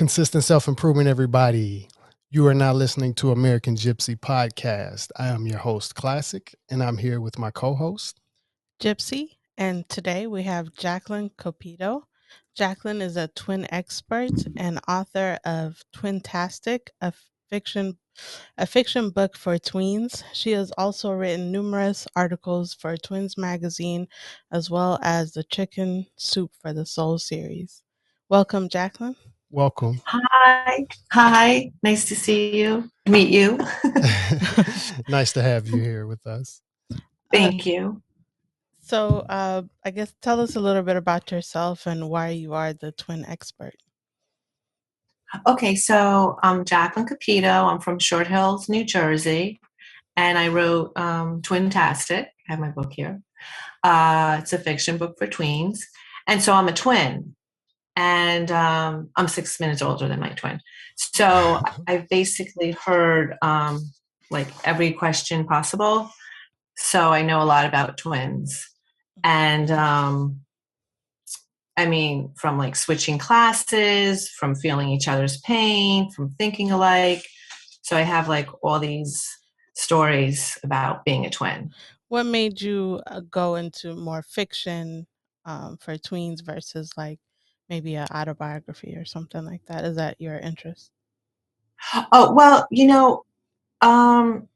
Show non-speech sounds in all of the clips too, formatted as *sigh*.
consistent self improvement, everybody. You are now listening to American Gypsy Podcast. I am your host, Classic, and I'm here with my co host, Gypsy. And today we have Jacqueline Kopito. Jacqueline is a twin expert and author of Twintastic, a fiction a fiction book for tweens. She has also written numerous articles for Twins magazine as well as the Chicken Soup for the Soul series. Welcome, Jacqueline. Welcome. Hi. Hi. Nice to see you, meet you. *laughs* nice to have you here with us. Thank you. So, uh, I guess tell us a little bit about yourself and why you are the twin expert. Okay, so I'm Jacqueline Kopito. I'm from Short Hills, New Jersey, and I wrote um, Twintastic. I have my book here. Uh, it's a fiction book for tweens, and so I'm a twin, and um, I'm six minutes older than my twin. So *laughs* I've basically heard um, like every question possible. So I know a lot about twins, and um, I mean, from like switching classes, from feeling each other's pain, from thinking alike. So I have like all these stories about being a twin. What made you uh, go into more fiction um, for tweens versus like maybe an autobiography or something like that? Is that your interest? Oh, well, you know, um,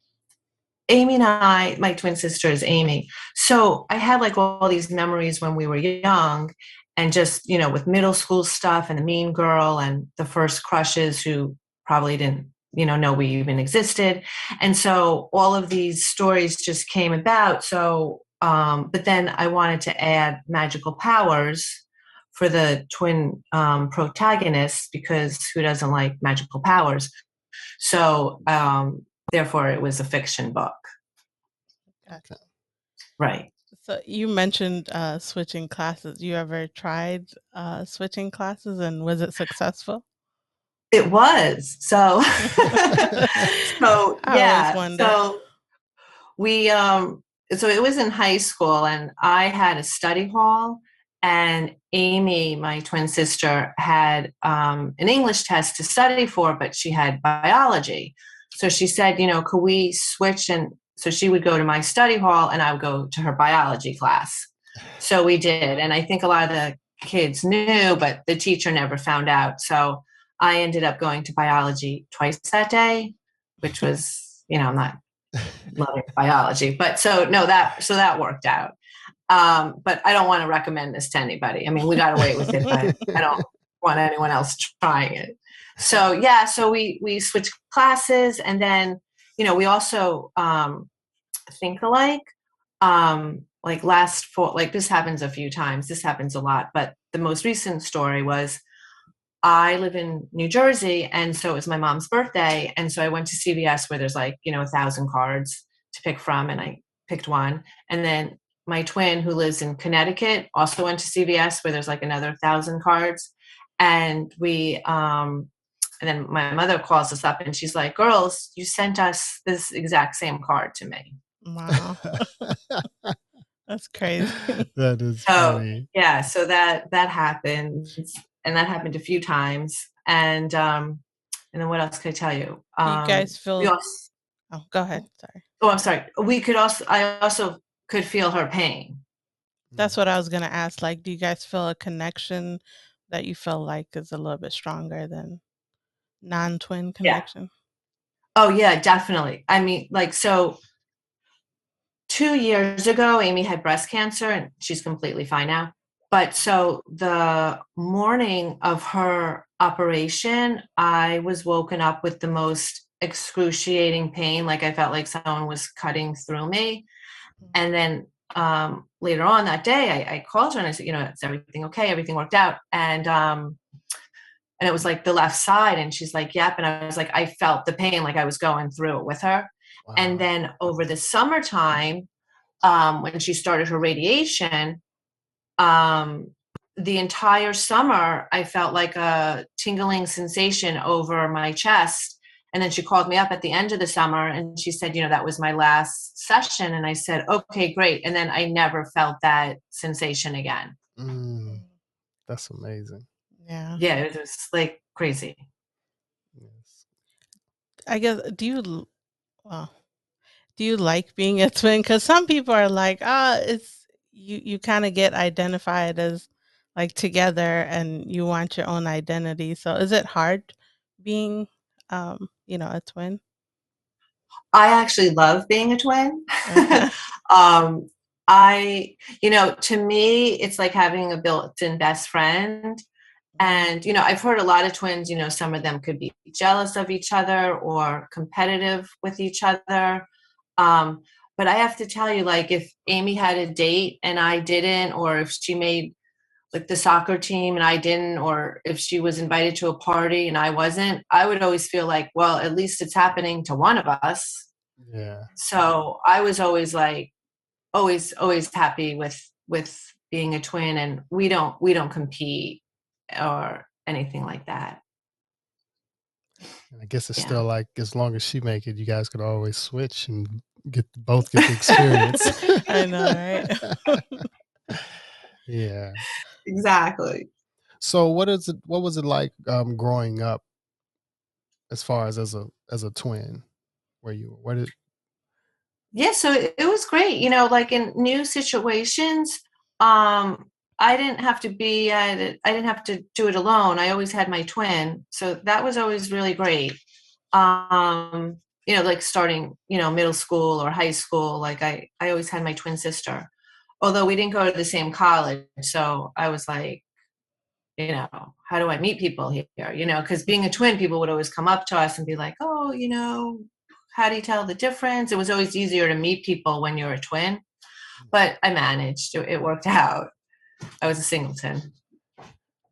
Amy and I, my twin sister is Amy. So I had like all these memories when we were young and just you know with middle school stuff and the mean girl and the first crushes who probably didn't you know know we even existed and so all of these stories just came about so um, but then i wanted to add magical powers for the twin um, protagonists because who doesn't like magical powers so um, therefore it was a fiction book Gotcha. right so you mentioned uh, switching classes. You ever tried uh, switching classes, and was it successful? It was. So, *laughs* so yeah. So we um so it was in high school, and I had a study hall, and Amy, my twin sister, had um, an English test to study for, but she had biology. So she said, you know, could we switch and so she would go to my study hall and I would go to her biology class. So we did. And I think a lot of the kids knew, but the teacher never found out. So I ended up going to biology twice that day, which was, you know, I'm not *laughs* loving biology. But so no, that so that worked out. Um, but I don't want to recommend this to anybody. I mean, we got away with it, but I don't want anyone else trying it. So yeah, so we we switched classes and then you know, we also um, think alike. Um, like last for like this happens a few times. This happens a lot, but the most recent story was I live in New Jersey, and so it was my mom's birthday, and so I went to CVS where there's like you know a thousand cards to pick from, and I picked one, and then my twin who lives in Connecticut also went to CVS where there's like another thousand cards, and we um, and then my mother calls us up and she's like, Girls, you sent us this exact same card to me. Wow. *laughs* That's crazy. *laughs* That is so, funny. Yeah, so that that happened. And that happened a few times. And um and then what else can I tell you? Um, you guys feel also, Oh, go ahead. Sorry. Oh, I'm sorry. We could also I also could feel her pain. That's mm. what I was gonna ask. Like, do you guys feel a connection that you feel like is a little bit stronger than non-twin connection? Yeah. Oh yeah, definitely. I mean, like so 2 years ago Amy had breast cancer and she's completely fine now. But so the morning of her operation, I was woken up with the most excruciating pain like I felt like someone was cutting through me. Mm. And then um, later on that day, I, I, called her and I said, you know, is everything okay? Everything worked out. And um, and it was like the left side and she's like yep and i was like i felt the pain like i was going through it with her wow. and then over the summertime um, when she started her radiation um, the entire summer i felt like a tingling sensation over my chest and then she called me up at the end of the summer and she said you know that was my last session and i said okay great and then i never felt that sensation again mm, that's amazing yeah. Yeah, it was like crazy. Yes. I guess do you well do you like being a twin? Because some people are like, ah, oh, it's you you kind of get identified as like together and you want your own identity. So is it hard being um, you know, a twin? I actually love being a twin. Okay. *laughs* um, I, you know, to me, it's like having a built in best friend. And, you know, I've heard a lot of twins, you know, some of them could be jealous of each other or competitive with each other. Um, but I have to tell you, like, if Amy had a date and I didn't, or if she made like the soccer team and I didn't, or if she was invited to a party and I wasn't, I would always feel like, well, at least it's happening to one of us. Yeah. So I was always like, always, always happy with with being a twin, and we don't we don't compete or anything like that. I guess it's yeah. still like as long as she make it, you guys could always switch and get both get the *laughs* experience. I know, right? *laughs* yeah. Exactly. So what is it what was it like um growing up as far as as a as a twin where you where did yeah so it, it was great you know like in new situations um I didn't have to be it, I didn't have to do it alone. I always had my twin. So that was always really great. Um, you know, like starting, you know, middle school or high school, like I I always had my twin sister. Although we didn't go to the same college, so I was like, you know, how do I meet people here? You know, because being a twin, people would always come up to us and be like, oh, you know, how do you tell the difference? It was always easier to meet people when you're a twin, but I managed. It, worked *laughs* out. I was a singleton.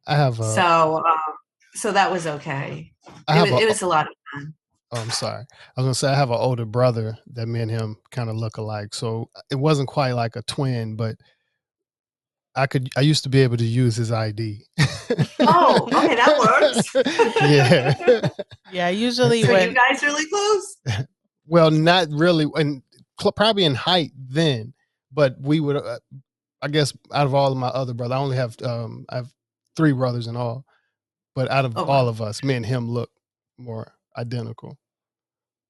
I have a, so um, so that was okay. I have it, a, it was a lot of. Oh, I'm sorry. I was gonna say I have an older brother that me and him kind of look alike. So it wasn't quite like a twin, but I could I used to be able to use his ID. oh, okay, that works. *laughs* yeah. Yeah, *laughs* usually so when you guys really close. well, not really, and probably in height then, but we would. Uh, I guess out of all of my other brothers, I only have um I have three brothers in all, but out of oh, all of us, me and him look more identical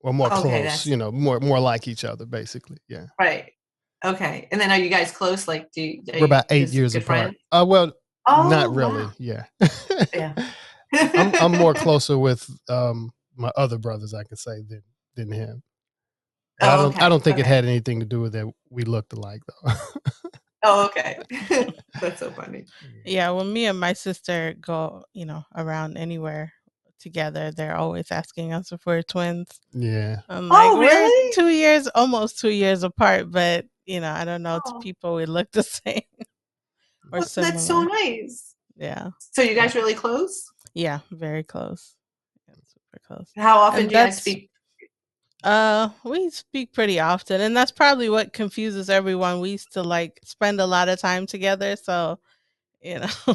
or more okay, close. You know, more more like each other, basically. Yeah. Right. Okay. And then are you guys close? Like, do you, we're about eight years apart? Uh, well, oh, not really. Wow. Yeah. yeah. *laughs* I'm, I'm more closer with um my other brothers, I can say, than than him. Oh, I don't. Okay. I don't think okay. it had anything to do with that. We looked alike, though. Oh, okay. *laughs* *laughs* That's so funny. Yeah, when me and my sister go, you know, around anywhere together, they're always asking us if we're twins. Yeah. I'm like, oh, really? we're two years, almost two years apart, but you know, I don't know. Oh. To people, we look *laughs* the same. *laughs* or well, that's so nice. Yeah. So you guys really close? Yeah, very close. Yeah, super close. How often and do you guys speak uh, we speak pretty often, and that's probably what confuses everyone. We used to like spend a lot of time together, so you know, *laughs*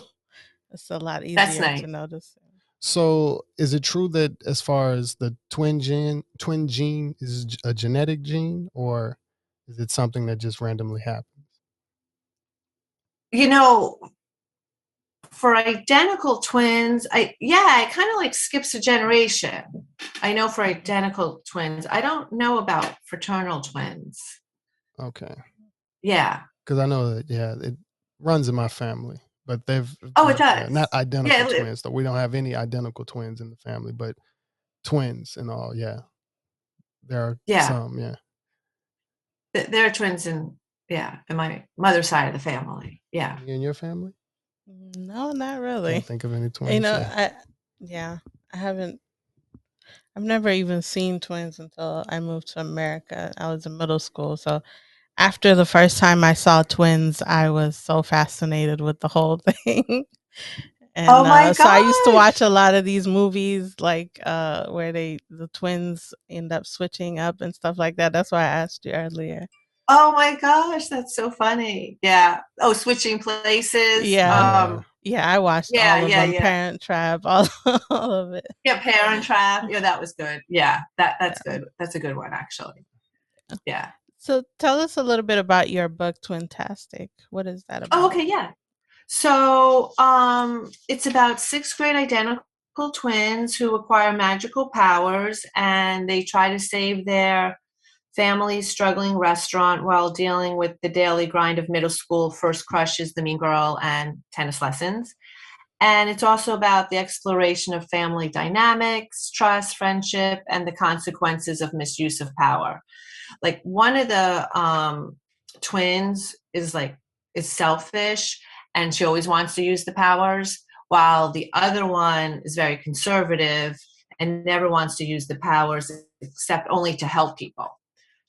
it's a lot easier nice. to notice. So, is it true that as far as the twin gene, twin gene is a genetic gene, or is it something that just randomly happens? You know, for identical twins, I yeah, it kind of like skips a generation. I know for identical twins. I don't know about fraternal twins. Okay. Yeah. Because I know that yeah, it runs in my family, but they've oh it does not identical yeah, twins. So we don't have any identical twins in the family, but twins and all. Yeah, there are yeah. some. Yeah. There are twins in yeah in my mother's side of the family. Yeah. In your family? No, not really. Can't think of any twins. You know, yeah. I yeah, I haven't. I've never even seen twins until I moved to America. I was in middle school, so after the first time I saw twins, I was so fascinated with the whole *laughs* thing. And oh my uh, so I used to watch a lot of these movies like uh where they the twins end up switching up and stuff like that. That's why I asked you earlier. Oh my gosh, that's so funny. Yeah. Oh, switching places. Yeah. Um, yeah, I watched yeah, all of yeah, them. Yeah. Parent Trap, all, *laughs* all of it. Yeah, Parent Trap. Yeah, that was good. Yeah, that that's yeah. good. That's a good one actually. Yeah. So tell us a little bit about your book, Twintastic. What is that about? Oh, okay, yeah. So um it's about sixth grade identical twins who acquire magical powers and they try to save their family's struggling restaurant while dealing with the daily grind of middle school, first crushes, the mean girl, and tennis lessons. And it's also about the exploration of family dynamics, trust, friendship, and the consequences of misuse of power. Like one of the um, twins is like is selfish and she always wants to use the powers, while the other one is very conservative and never wants to use the powers except only to help people.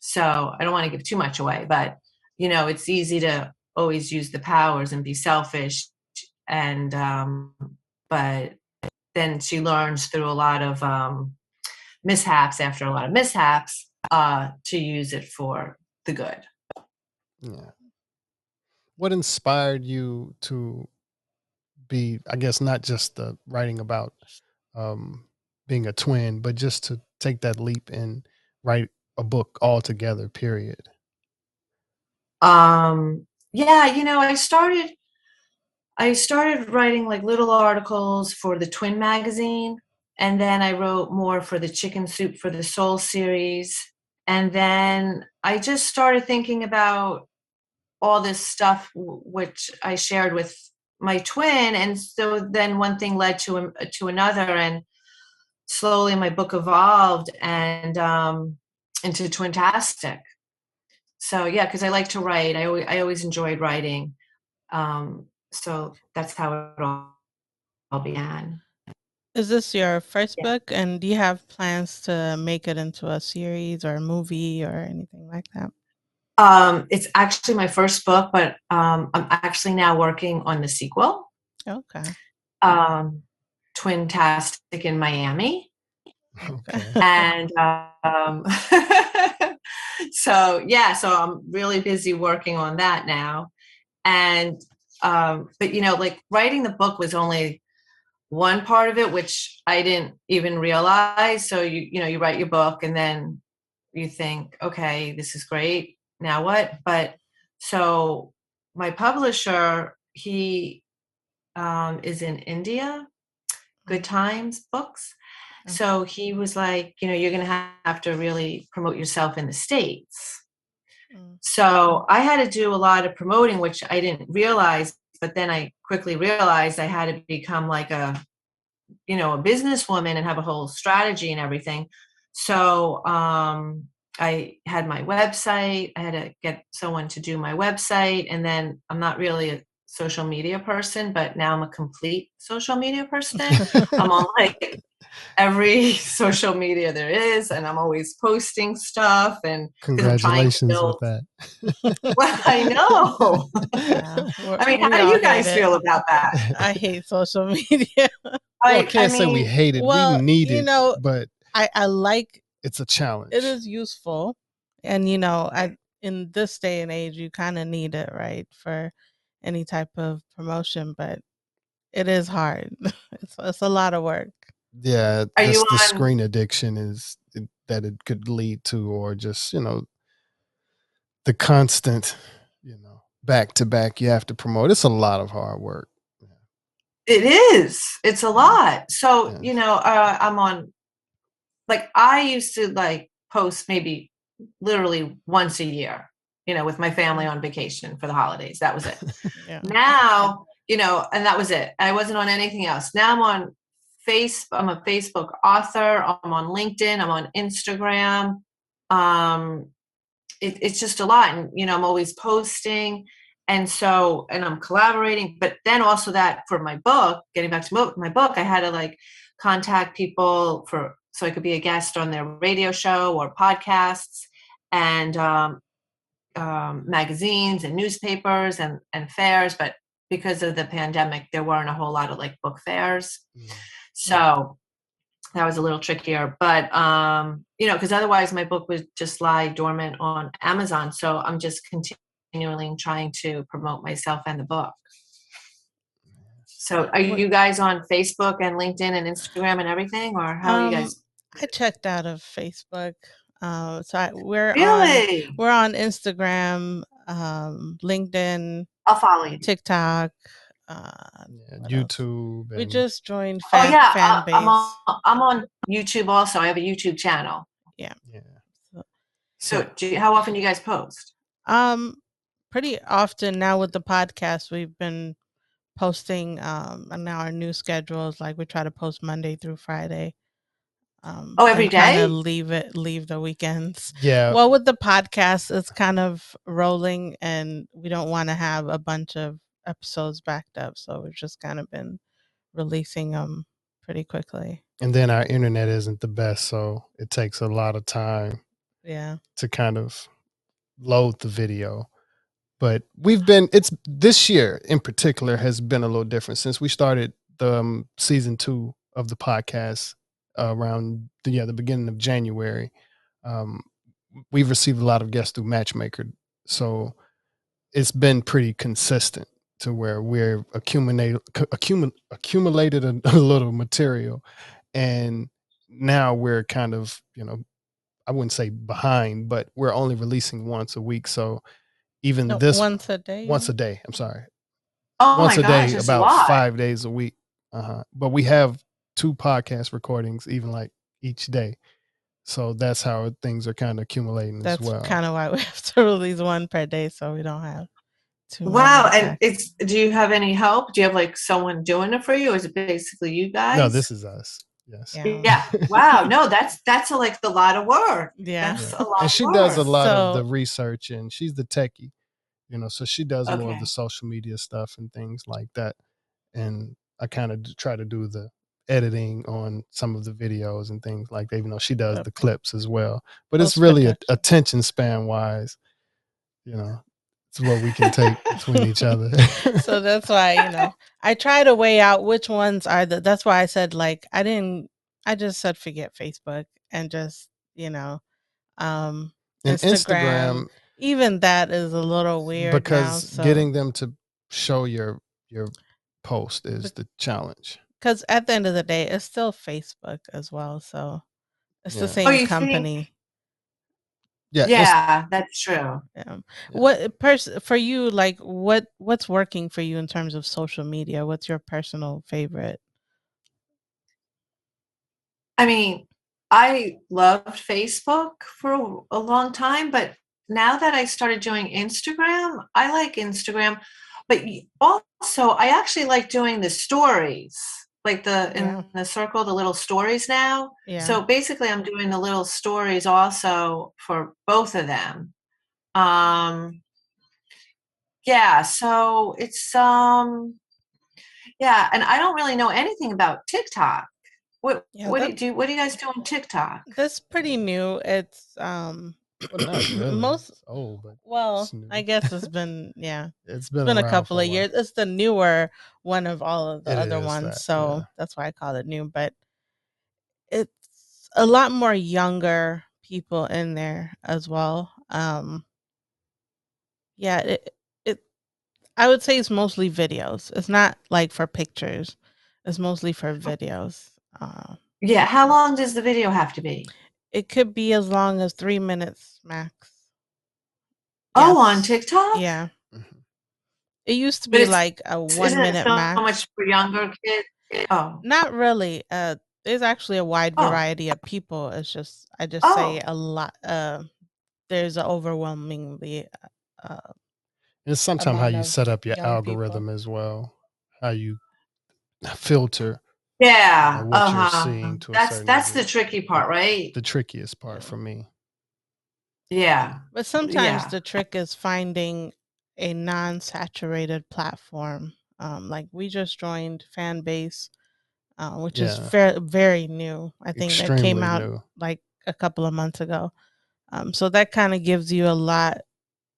So I don't want to give too much away, but you know, it's easy to always use the powers and be selfish and um, but then she learns through a lot of um, mishaps after a lot of mishaps uh, to use it for the good. Yeah. What inspired you to be, I guess, not just the writing about um, being a twin, but just to take that leap and write a book altogether, period? Um, yeah, you know, I started I started writing like little articles for the Twin magazine, and then I wrote more for the Chicken Soup for the Soul series. And then I just started thinking about all this stuff, which I shared with my twin. And so then one thing led to, to another. And slowly my book evolved and um, into Twintastic. So yeah, because I like to write. I always, I always enjoyed writing. Um, so that's how it all, all began. Is this your first yeah. book? And do you have plans to make it into a series or a movie or anything like that? Um, it's actually my first book, but um, I'm actually now working on the sequel. Okay. Um, Twintastic in Miami. Okay. *laughs* And um, *laughs* so yeah, so I'm really busy working on that now. And um, but you know, like writing the book was only one part of it, which I didn't even realize. So you, you know, you write your book and then you think, okay, this is great. Now what? But so my publisher, he um, is in India, Good Times Books. So he was like, you know, you're going to have to really promote yourself in the States. Mm. So I had to do a lot of promoting, which I didn't realize, but then I quickly realized I had to become like a, you know, a businesswoman and have a whole strategy and everything. So um, I had my website. I had to get someone to do my website, and then I'm not really a social media person, but now I'm a complete social media person. *laughs* I'm on like every *laughs* social media there is, and I'm always posting stuff. And congratulations with that. *laughs* well, I know. Yeah, I mean, how do you guys feel about that? *laughs* I hate social media. well, I, can't I mean, say we hate it. Well, we need it, you know, but I, I like. It's a challenge. It is useful, and you know, I in this day and age, you kind of need it, right, for any type of promotion. But it is hard. It's it's a lot of work. Yeah, just the screen addiction is that it could lead to, or just you know, the constant, you know, back to back. You have to promote. It's a lot of hard work. It is. It's a lot. So yeah. you know, uh, I'm on. Like I used to like post maybe literally once a year. You know, with my family on vacation for the holidays. That was it. *laughs* yeah. Now, you know, and that was it. I wasn't on anything else. Now I'm on face i'm a facebook author i'm on linkedin i'm on instagram um it, it's just a lot and you know i'm always posting and so and i'm collaborating but then also that for my book getting back to my book i had to like contact people for so i could be a guest on their radio show or podcasts and um, um, magazines and newspapers and, and fairs but because of the pandemic there weren't a whole lot of like book fairs mm. So that was a little trickier, but um, you know, because otherwise my book would just lie dormant on Amazon. So I'm just continually trying to promote myself and the book. So are you guys on Facebook and LinkedIn and Instagram and everything, or how are you guys? Um, I checked out of Facebook. Uh, so I, we're really on, we're on Instagram, um, LinkedIn. I'll follow you. TikTok, Uh, yeah, YouTube. We just joined fan, oh yeah, fan base. I'm on, I'm on YouTube also. I have a YouTube channel. Yeah. Yeah. So, do you, how often do you guys post? Um, pretty often now with the podcast. We've been posting um and now our new schedule is like we try to post Monday through Friday. Um, oh, every day. Leave it, leave the weekends. Yeah. Well, with the podcast, it's kind of rolling, and we don't want to have a bunch of episodes backed up, so we've just kind of been releasing them pretty quickly. And then our internet isn't the best, so it takes a lot of time. Yeah. To kind of load the video but we've been it's this year in particular has been a little different since we started the um, season two of the podcast uh, around the, yeah the beginning of January. Um, we've received a lot of guests through Matchmaker, so it's been pretty consistent to where we're accumulated accumul, accumulated a, *laughs* a little material, and now we're kind of you know I wouldn't say behind, but we're only releasing once a week, so even no, this once a day. Once a day. I'm sorry. Oh once a gosh, day, about five days a week. Uh-huh. But we have two podcast recordings, even like each day. So that's how things are kind of accumulating that's as well. kind of why we *laughs* have to release one per day, so we don't have too. Wow! And it's. Do you have any help? Do you have like someone doing it for you, or is it basically you guys? No, this is us. Yes. Yeah. yeah. Wow. No, that's that's a, like a lot of work. Yeah. That's yeah. a lot. And she does a lot so, of the research, and she's the techie, you know. So she does okay. more of the social media stuff and things like that. And I kind of try to do the editing on some of the videos and things like that. Even though she does okay. the clips as well, but it's really a, attention span wise, you know. It's what we can take between each other. *laughs* so that's why you know I try to weigh out which ones are the. That's why I said like I didn't. I just said forget Facebook and just you know, um, and Instagram, Instagram even that is a little weird because now, so. getting them to show your your post is but, the challenge. Because at the end of the day, it's still Facebook as well, so it's yeah. the same oh, company. Think? Yeah, yeah, that's true. Yeah. What pers- for you? Like, what what's working for you in terms of social media? What's your personal favorite? I mean, I loved Facebook for a long time, but now that I started doing Instagram, I like Instagram. But also, I actually like doing the stories like the in the circle the little stories now. Yeah. so basically i'm doing the little stories also for both of them. Um yeah so it's um yeah and i don't really know anything about tiktok. What yeah, what do you what do you guys do on tiktok? That's pretty new. It's um well, *coughs* really. Most oh, but well, I guess it's been yeah, *laughs* it's been, it's been a couple of years. It's the newer one of all of the it other ones, that, so yeah. that's why I call it new. But it's a lot more younger people in there as well. Um, yeah, it it I would say it's mostly videos. It's not like for pictures. It's mostly for videos. Uh, yeah, how long does the video have to be? It could be as long as three minutes max. Oh, yes. on TikTok? Yeah. Mm-hmm. It used to be like a one minute so max. How much for younger kids? Oh, not really. Uh, there's actually a wide oh. variety of people. It's just I just oh. say a lot. Uh, there's an overwhelmingly. Uh, it's sometimes how you set up your algorithm people. as well. How you filter yeah what uh-huh. you're seeing to that's that's degree. the tricky part right the trickiest part for me yeah but sometimes yeah. the trick is finding a non-saturated platform um, like we just joined fan base uh, which yeah. is very very new i think Extremely that came out new. like a couple of months ago um, so that kind of gives you a lot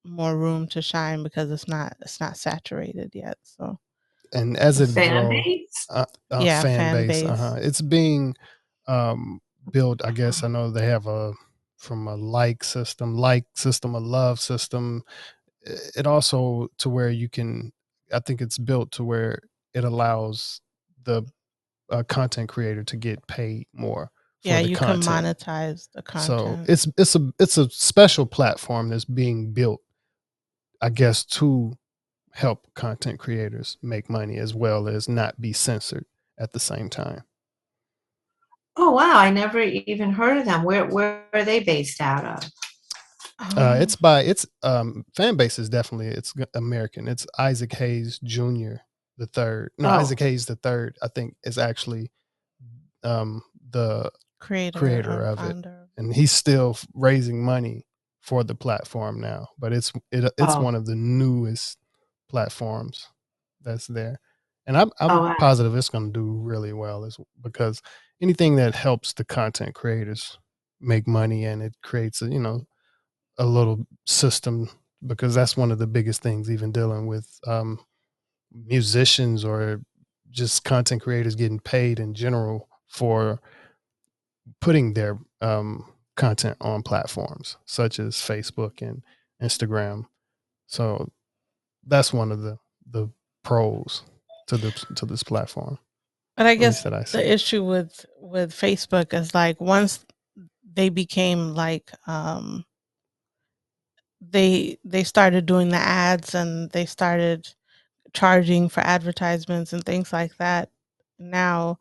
more room to shine because it's not it's not saturated yet so and as it fan grows, base? Uh, uh, yeah, fan, fan base, base. Uh-huh. it's being um, built. I guess I know they have a from a like system, like system, a love system. It also to where you can. I think it's built to where it allows the uh, content creator to get paid more. yeah, you content. can monetize the content. So it's it's a it's a special platform that's being built, I guess, to help content creators make money as well as not be censored at the same time. Oh wow, I never even heard of them. Where where are they based out of? Uh, it's by its um, fan base is definitely it's American. It's Isaac Hayes Jr. the third. No, oh. Isaac Hayes the third. I think is actually um, the creator, creator of it, and he's still raising money for the platform now. But it's it, it's oh. one of the newest platforms that's there, and I'm I'm oh, wow. positive it's going to do really well, is because anything that helps the content creators make money and it creates a you know a little system because that's one of the biggest things even dealing with um, musicians or just content creators getting paid in general for putting their um, content on platforms such as Facebook and Instagram. So that's one of the the pros to the to this platform. But I guess I the issue with with Facebook is like once they became like um they they started doing the ads and they started charging for advertisements and things like that. Now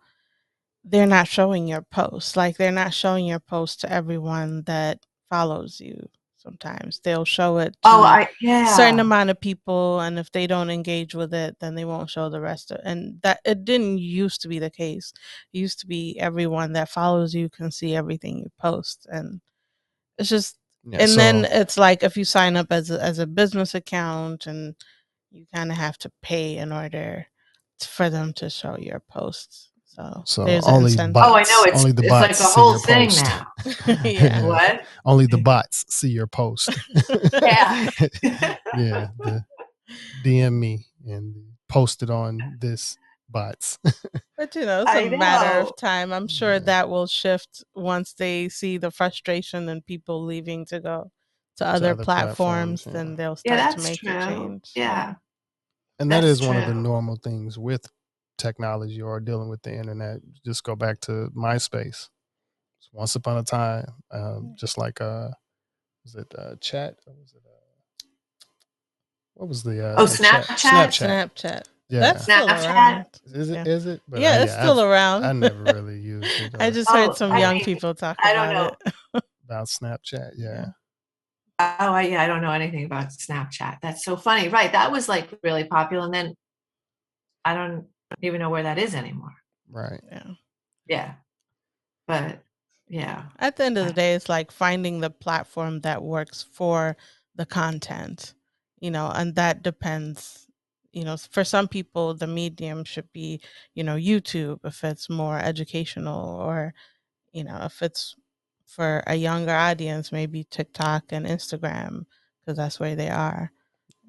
they're not showing your posts. Like they're not showing your post to everyone that follows you. Sometimes they'll show it oh, I yeah. certain amount of people, and if they don't engage with it, then they won't show the rest of. It. And that it didn't used to be the case. It used to be everyone that follows you can see everything you post, and it's just. Yeah, and so, then it's like if you sign up as a, as a business account, and you kind of have to pay in order for them to show your posts. So, so only bots, oh, I know it's, only the it's bots like a whole thing post. now. *laughs* *laughs* yeah. what? Only the bots see your post. *laughs* yeah. yeah. The, DM me and post it on this bots. but you know, it's a know. matter of time. I'm sure yeah. that will shift once they see the frustration and people leaving to go to, to other, other, platforms, platforms yeah. then they'll start yeah, to make true. a change. Yeah. And that that's is true. one of the normal things with technology or dealing with the internet. Just go back to MySpace. Once upon a time, um, just like uh, was it uh, chat? Or was it uh, what was the uh, oh Snapchat? Snapchat. Snapchat. Yeah. That's still around. Is it? Yeah. Is it? But yeah, I, it's yeah, still I've, around. I never *laughs* really used it. I just heard oh, some young I, people talk I don't know. It. *laughs* about Snapchat. Yeah. Oh, I, yeah, I don't know anything about Snapchat. That's so funny. Right. That was like really popular. And then I don't even know where that is anymore. Right. Yeah. Yeah. But yeah. At the end of the day, it's like finding the platform that works for the content, you know, and that depends. You know, for some people, the medium should be, you know, YouTube if it's more educational, or, you know, if it's for a younger audience, maybe TikTok and Instagram, because that's where they are.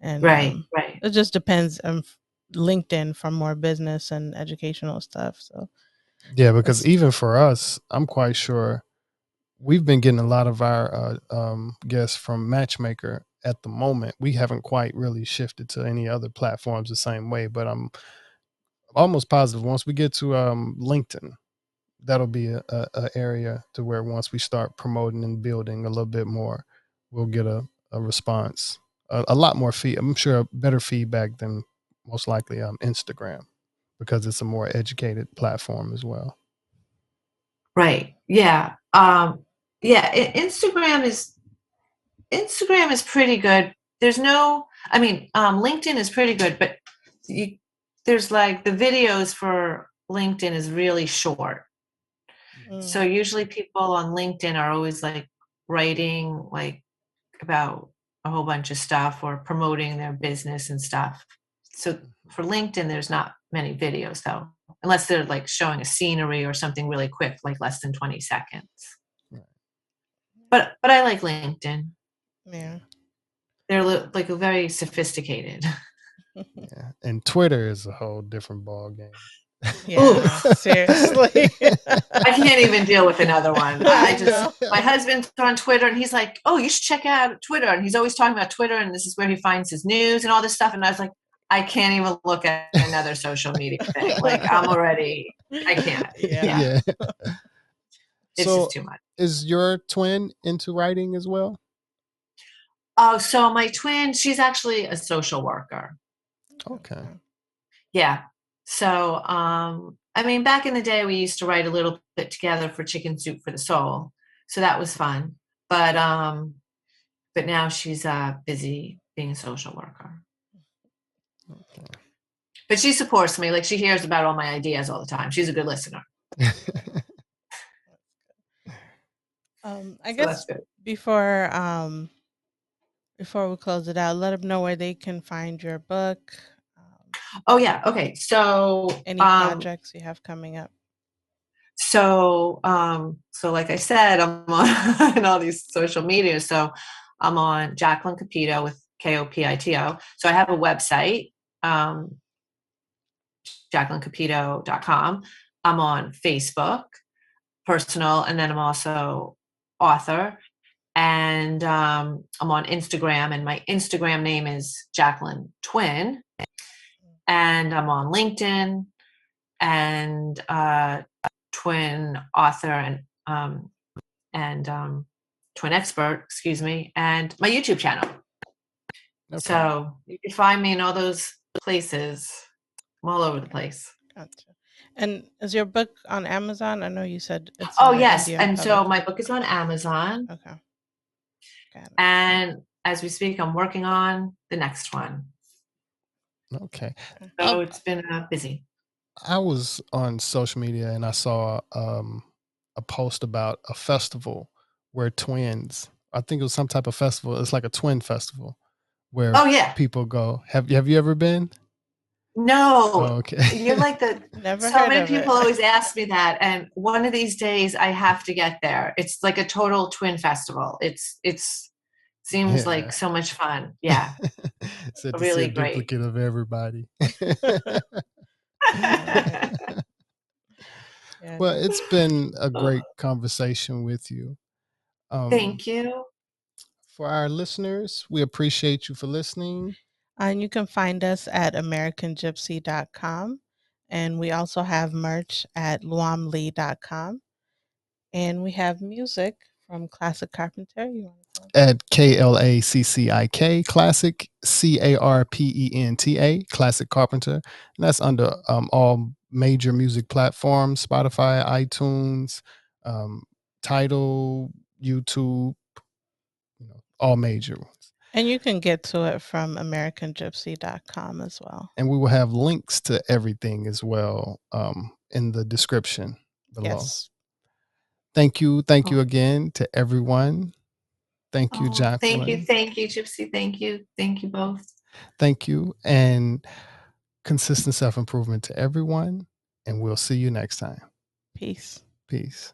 And right, um, right. It just depends. Um, LinkedIn for more business and educational stuff. So, yeah, because even for us, I'm quite sure we've been getting a lot of our uh, um, guests from Matchmaker at the moment. We haven't quite really shifted to any other platforms the same way, but I'm almost positive once we get to um, LinkedIn, that'll be a, a, a, area to where once we start promoting and building a little bit more, we'll get a, a response, a, a lot more feed. I'm sure better feedback than most likely um, Instagram because it's a more educated platform as well. Right. Yeah. Um, yeah. Instagram is Instagram is pretty good. There's no, I mean, um, LinkedIn is pretty good, but you, there's like the videos for LinkedIn is really short. Mm. So usually people on LinkedIn are always like writing like about a whole bunch of stuff or promoting their business and stuff so for LinkedIn, there's not many videos though, unless they're like showing a scenery or something really quick, like less than 20 seconds. But but I like LinkedIn. Yeah. They're like very sophisticated. yeah. And Twitter is a whole different ball game. Yeah, seriously. *laughs* I can't even deal with another one. *laughs* I just my husband's on Twitter and he's like, "Oh, you should check out Twitter." And he's always talking about Twitter and this is where he finds his news and all this stuff. And I was like, I can't even look at another social media *laughs* thing. Like I'm already, I can't. Yeah. yeah. *laughs* It's so just too much. Is your twin into writing as well? Oh, so my twin, she's actually a social worker. Okay. Yeah. So, um, I mean, back in the day, we used to write a little bit together for Chicken Soup for the Soul, so that was fun. But um, but now she's uh busy being a social worker. But she supports me. Like she hears about all my ideas all the time. She's a good listener. *laughs* um, I so guess before um before we close it out, let them know where they can find your book. Um, oh yeah, okay. So any um, projects you have coming up? So um, so like I said, I'm *laughs* on all these social media. So I'm on Jacqueline Kopito with K O P I T O. So I have a website, um, JacquelineKopito.com. I'm on Facebook, personal, and then I'm also author and um, I'm on Instagram, and my Instagram name is Jacqueline Twin, and I'm on LinkedIn, and uh, Twin author and um, and um, Twin expert, excuse me, and my YouTube channel. Okay. So you can find me in all those places. I'm all over the place. Gotcha. And is your book on Amazon? I know you said it's. Oh yes, and so my book is on Amazon. Okay. And as we speak, I'm working on the next one. Okay. So it's been uh, busy. I was on social media and I saw um, a post about a festival where twins, I think it was some type of festival. It's like a twin festival where oh, yeah. people go. Have have you ever been? No. Oh, okay. You're like the *laughs* Never so many people it. always ask me that and one of these days I have to get there. It's like a total twin festival. It's it's seems yeah. like so much fun. Yeah. *laughs* so really great. duplicate of everybody. *laughs* well, it's been a great conversation with you. Um, Thank you. For our listeners, we appreciate you for listening. And you can find us at AmericanGypsy.com. And we also have merch at luamlee.com. And we have music from Classic Carpenter. You want At K L A C C I K, Classic, C A R P E N T A, Classic Carpenter. And that's under um, all major music platforms Spotify, iTunes, um, Tidal, YouTube, you know, all major. And you can get to it from AmericanGypsy.com as well. And we will have links to everything as well um, in the description below. Yes. Thank you. Thank oh. you again to everyone. Thank you, oh, Jacqueline. Thank you. Thank you, Gypsy. Thank you. Thank you both. Thank you. And consistent self improvement to everyone. And we'll see you next time. Peace. Peace.